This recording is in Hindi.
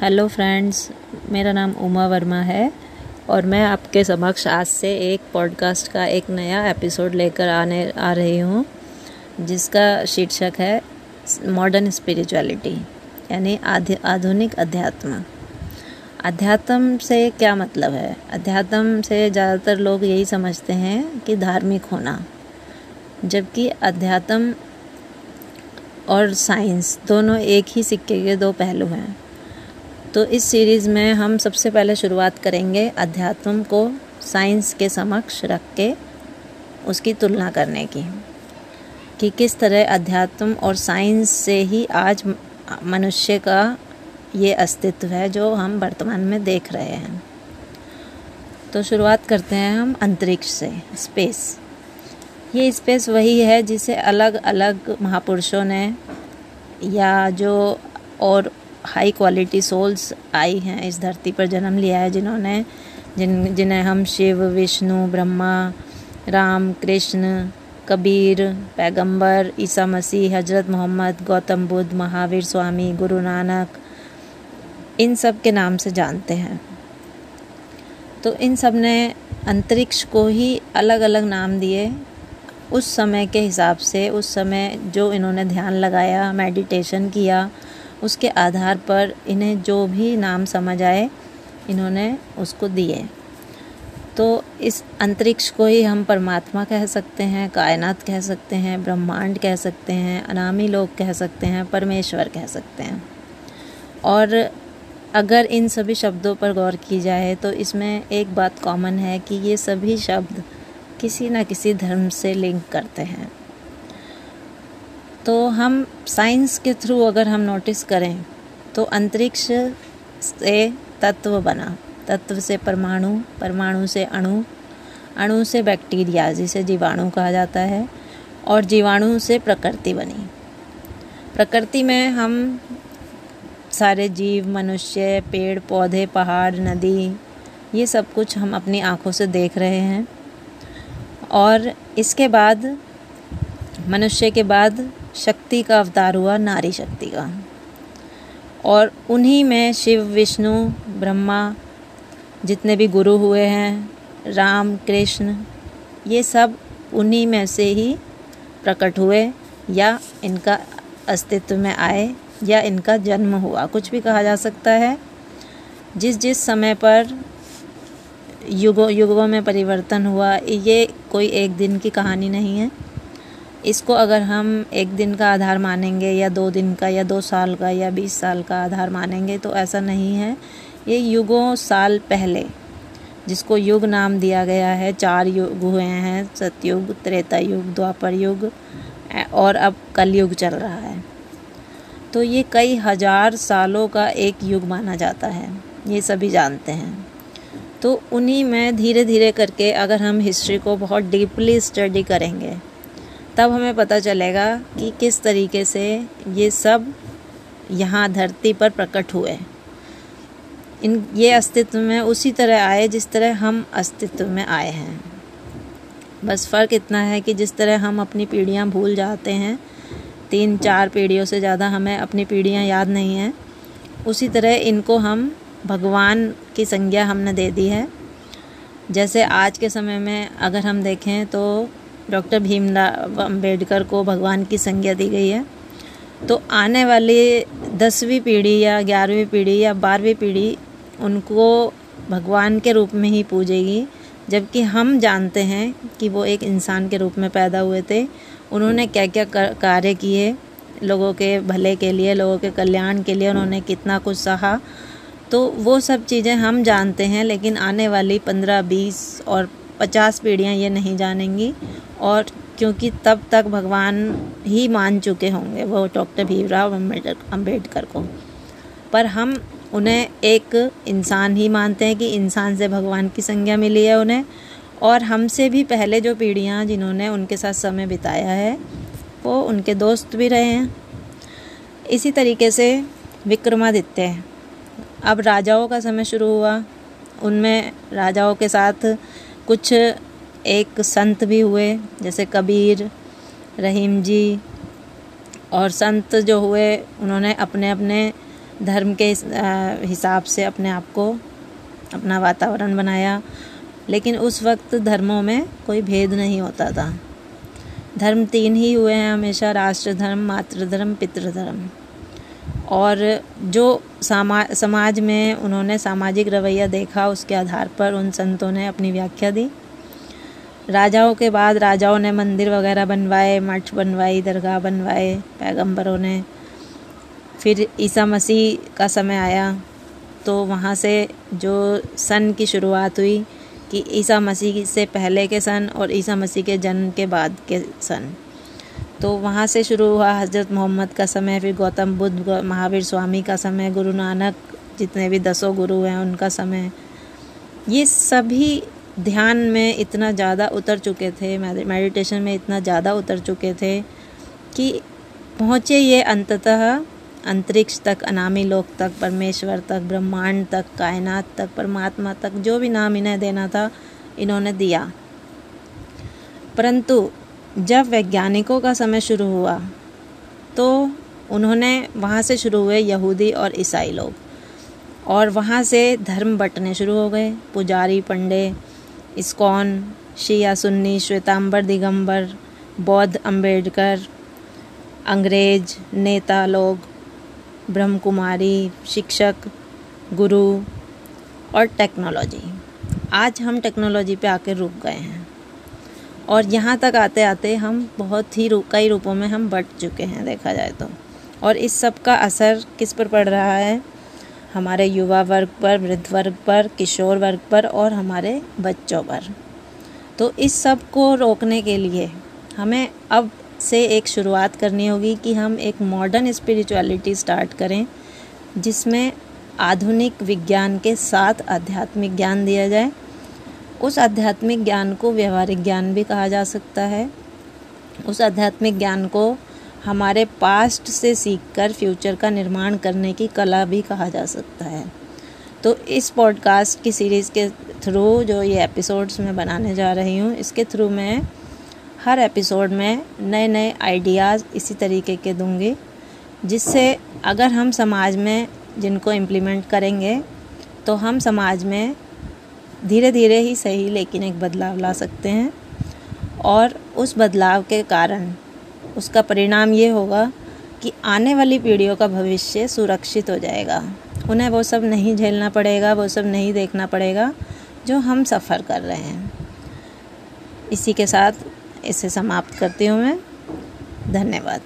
हेलो फ्रेंड्स मेरा नाम उमा वर्मा है और मैं आपके समक्ष आज से एक पॉडकास्ट का एक नया एपिसोड लेकर आने, आ रही हूँ, जिसका शीर्षक है मॉडर्न स्पिरिचुअलिटी यानी आधुनिक अध्यात्म। अध्यात्म से क्या मतलब है? अध्यात्म से ज़्यादातर लोग यही समझते हैं कि धार्मिक होना, जबकि अध्यात्म और साइंस दोनों एक ही सिक्के के दो पहलू हैं। तो इस सीरीज़ में हम सबसे पहले शुरुआत करेंगे अध्यात्म को साइंस के समक्ष रख के, उसकी तुलना करने की, कि किस तरह अध्यात्म और साइंस से ही आज मनुष्य का ये अस्तित्व है जो हम वर्तमान में देख रहे हैं। तो शुरुआत करते हैं हम अंतरिक्ष से स्पेस ये स्पेस वही है जिसे अलग अलग महापुरुषों ने या जो और हाई क्वालिटी सोल्स आई हैं, इस धरती पर जन्म लिया है जिन्होंने, जिन, जिन्हें हम शिव, विष्णु, ब्रह्मा, राम, कृष्ण, कबीर, पैगंबर, ईसा मसीह, हज़रत मोहम्मद, गौतम बुद्ध, महावीर स्वामी, गुरु नानक, इन सब के नाम से जानते हैं। तो इन सबने अंतरिक्ष को ही अलग अलग नाम दिए। उस समय के हिसाब से, उस समय जो इन्होंने ध्यान लगाया मेडिटेशन किया उसके आधार पर इन्हें जो भी नाम समझ आए, इन्होंने उसको दिए। तो इस अंतरिक्ष को ही हम परमात्मा कह सकते हैं, कायनात कह सकते हैं, ब्रह्मांड कह सकते हैं, अनामी लोग कह सकते हैं, परमेश्वर कह सकते हैं। और अगर इन सभी शब्दों पर गौर की जाए तो इसमें एक बात कॉमन है कि ये सभी शब्द किसी न किसी धर्म से लिंक करते हैं। तो हम साइंस के थ्रू अगर हम नोटिस करें तो अंतरिक्ष से तत्व बना। तत्व से परमाणु परमाणु से अणु अणु से बैक्टीरिया, जिसे जीवाणु कहा जाता है, और जीवाणु से प्रकृति बनी। प्रकृति में हम सारे जीव, मनुष्य, पेड़, पौधे, पहाड़, नदी, ये सब कुछ हम अपनी आँखों से देख रहे हैं। और इसके बाद, मनुष्य के बाद शक्ति का अवतार हुआ, नारी शक्ति का। और उन्हीं में शिव, विष्णु, ब्रह्मा, जितने भी गुरु हुए हैं, राम, कृष्ण, ये सब उन्हीं में से ही प्रकट हुए या इनका अस्तित्व में आए या इनका जन्म हुआ। कुछ भी कहा जा सकता है। जिस जिस समय पर युगों युगों में परिवर्तन हुआ, ये कोई एक दिन की कहानी नहीं है। इसको अगर हम एक दिन का आधार मानेंगे या दो दिन का या दो साल का या बीस साल का आधार मानेंगे तो ऐसा नहीं है। ये युगों साल पहले, जिसको युग नाम दिया गया है, चार युग हुए हैं, सतयुग त्रेता युग द्वापर युग, और अब कलयुग चल रहा है। तो ये कई हज़ार सालों का एक युग माना जाता है, ये सभी जानते हैं। तो उन्हीं में धीरे धीरे करके अगर हम हिस्ट्री को बहुत डीपली स्टडी करेंगे तब हमें पता चलेगा कि किस तरीके से ये सब यहाँ धरती पर प्रकट हुए। इन, ये अस्तित्व में उसी तरह आए जिस तरह हम अस्तित्व में आए हैं। बस फ़र्क इतना है कि जिस तरह हम अपनी पीढ़ियाँ भूल जाते हैं, तीन चार पीढ़ियों से ज़्यादा हमें अपनी पीढ़ियाँ याद नहीं हैं, उसी तरह इनको हम भगवान की संज्ञा हमने दे दी है। जैसे आज के समय में अगर हम देखें तो डॉक्टर भीमराव अंबेडकर को भगवान की संज्ञा दी गई है। तो आने वाली दसवीं पीढ़ी या ग्यारहवीं पीढ़ी या बारहवीं पीढ़ी उनको भगवान के रूप में ही पूजेगी, जबकि हम जानते हैं कि वो एक इंसान के रूप में पैदा हुए थे। उन्होंने क्या क्या कार्य किए लोगों के भले के लिए, लोगों के कल्याण के लिए, उन्होंने कितना कुछ सहा। तो वो सब चीज़ें हम जानते हैं, लेकिन आने वाली पंद्रह, बीस और पचास पीढ़ियाँ ये नहीं जानेंगी और क्योंकि तब तक भगवान ही मान चुके होंगे, वो डॉक्टर भीमराव अंबेडकर को। पर हम उन्हें एक इंसान ही मानते हैं कि इंसान से भगवान की संज्ञा मिली है उन्हें। और हमसे भी पहले जो पीढ़ियाँ जिन्होंने उनके साथ समय बिताया है, वो उनके दोस्त भी रहे हैं। इसी तरीके से विक्रमादित्य अब राजाओं का समय शुरू हुआ। उनमें राजाओं के साथ कुछ एक संत भी हुए, जैसे कबीर, रहीम जी, और संत जो हुए, उन्होंने अपने अपने धर्म के हिसाब से अपने आप को अपना वातावरण बनाया। लेकिन उस वक्त धर्मों में कोई भेद नहीं होता था। धर्म तीन ही हुए हैं हमेशा राष्ट्र धर्म मातृधर्म, पितृधर्म। और जो सामा, समाज में उन्होंने सामाजिक रवैया देखा, उसके आधार पर उन संतों ने अपनी व्याख्या दी। राजाओं के बाद राजाओं ने मंदिर वगैरह बनवाए, मठ बनवाई, दरगाह बनवाए, पैगंबरों ने। फिर ईसा मसीह का समय आया तो वहाँ से जो सन की शुरुआत हुई कि ईसा मसीह से पहले के सन और ईसा मसीह के जन्म के बाद के सन। तो वहाँ से शुरू हुआ हज़रत मोहम्मद का समय, फिर गौतम बुद्ध महावीर स्वामी का समय, गुरु नानक जितने भी दसों गुरु हैं उनका समय। ये सभी ध्यान में इतना ज़्यादा उतर चुके थे मेडिटेशन में इतना ज़्यादा उतर चुके थे कि पहुँचे ये अंततः अंतरिक्ष तक, अनामी लोक तक, परमेश्वर तक, ब्रह्मांड तक, कायनात तक, परमात्मा तक, जो भी नाम इन्हें देना था, इन्होंने दिया। परंतु जब वैज्ञानिकों का समय शुरू हुआ तो उन्होंने वहाँ से शुरू हुए यहूदी और ईसाई लोग। और वहाँ से धर्म बटने शुरू हो गए। पुजारी पंडे, इस्कॉन, शिया सुन्नी, श्वेतांबर दिगंबर, बौद्ध अंबेडकर अंग्रेज़ नेता लोग ब्रह्म कुमारी शिक्षक, गुरु और टेक्नोलॉजी। आज हम टेक्नोलॉजी पे आकर रुक गए हैं। और यहाँ तक आते आते हम बहुत ही कई रूपों में हम बट चुके हैं, देखा जाए तो। और इस सब का असर किस पर पड़ रहा है? हमारे युवा वर्ग पर, वृद्ध वर्ग पर, किशोर वर्ग पर और हमारे बच्चों पर। तो इस सबको रोकने के लिए हमें अब से एक शुरुआत करनी होगी कि हम एक मॉडर्न स्पिरिचुअलिटी स्टार्ट करें, जिसमें आधुनिक विज्ञान के साथ आध्यात्मिक ज्ञान दिया जाए। उस आध्यात्मिक ज्ञान को व्यवहारिक ज्ञान भी कहा जा सकता है। उस आध्यात्मिक ज्ञान को हमारे पास्ट से सीखकर फ्यूचर का निर्माण करने की कला भी कहा जा सकता है। तो इस पॉडकास्ट की सीरीज़ के थ्रू जो ये एपिसोड्स मैं बनाने जा रही हूँ, इसके थ्रू मैं हर एपिसोड में नए नए आइडियाज़ इसी तरीके के दूँगी, जिससे अगर हम समाज में जिनको इम्प्लीमेंट करेंगे तो हम समाज में धीरे धीरे ही सही, लेकिन एक बदलाव ला सकते हैं। और उस बदलाव के कारण उसका परिणाम ये होगा कि आने वाली पीढ़ियों का भविष्य सुरक्षित हो जाएगा। उन्हें वो सब नहीं झेलना पड़ेगा, वो सब नहीं देखना पड़ेगा जो हम सफ़र कर रहे हैं। इसी के साथ इसे समाप्त करती हूँ मैं। धन्यवाद।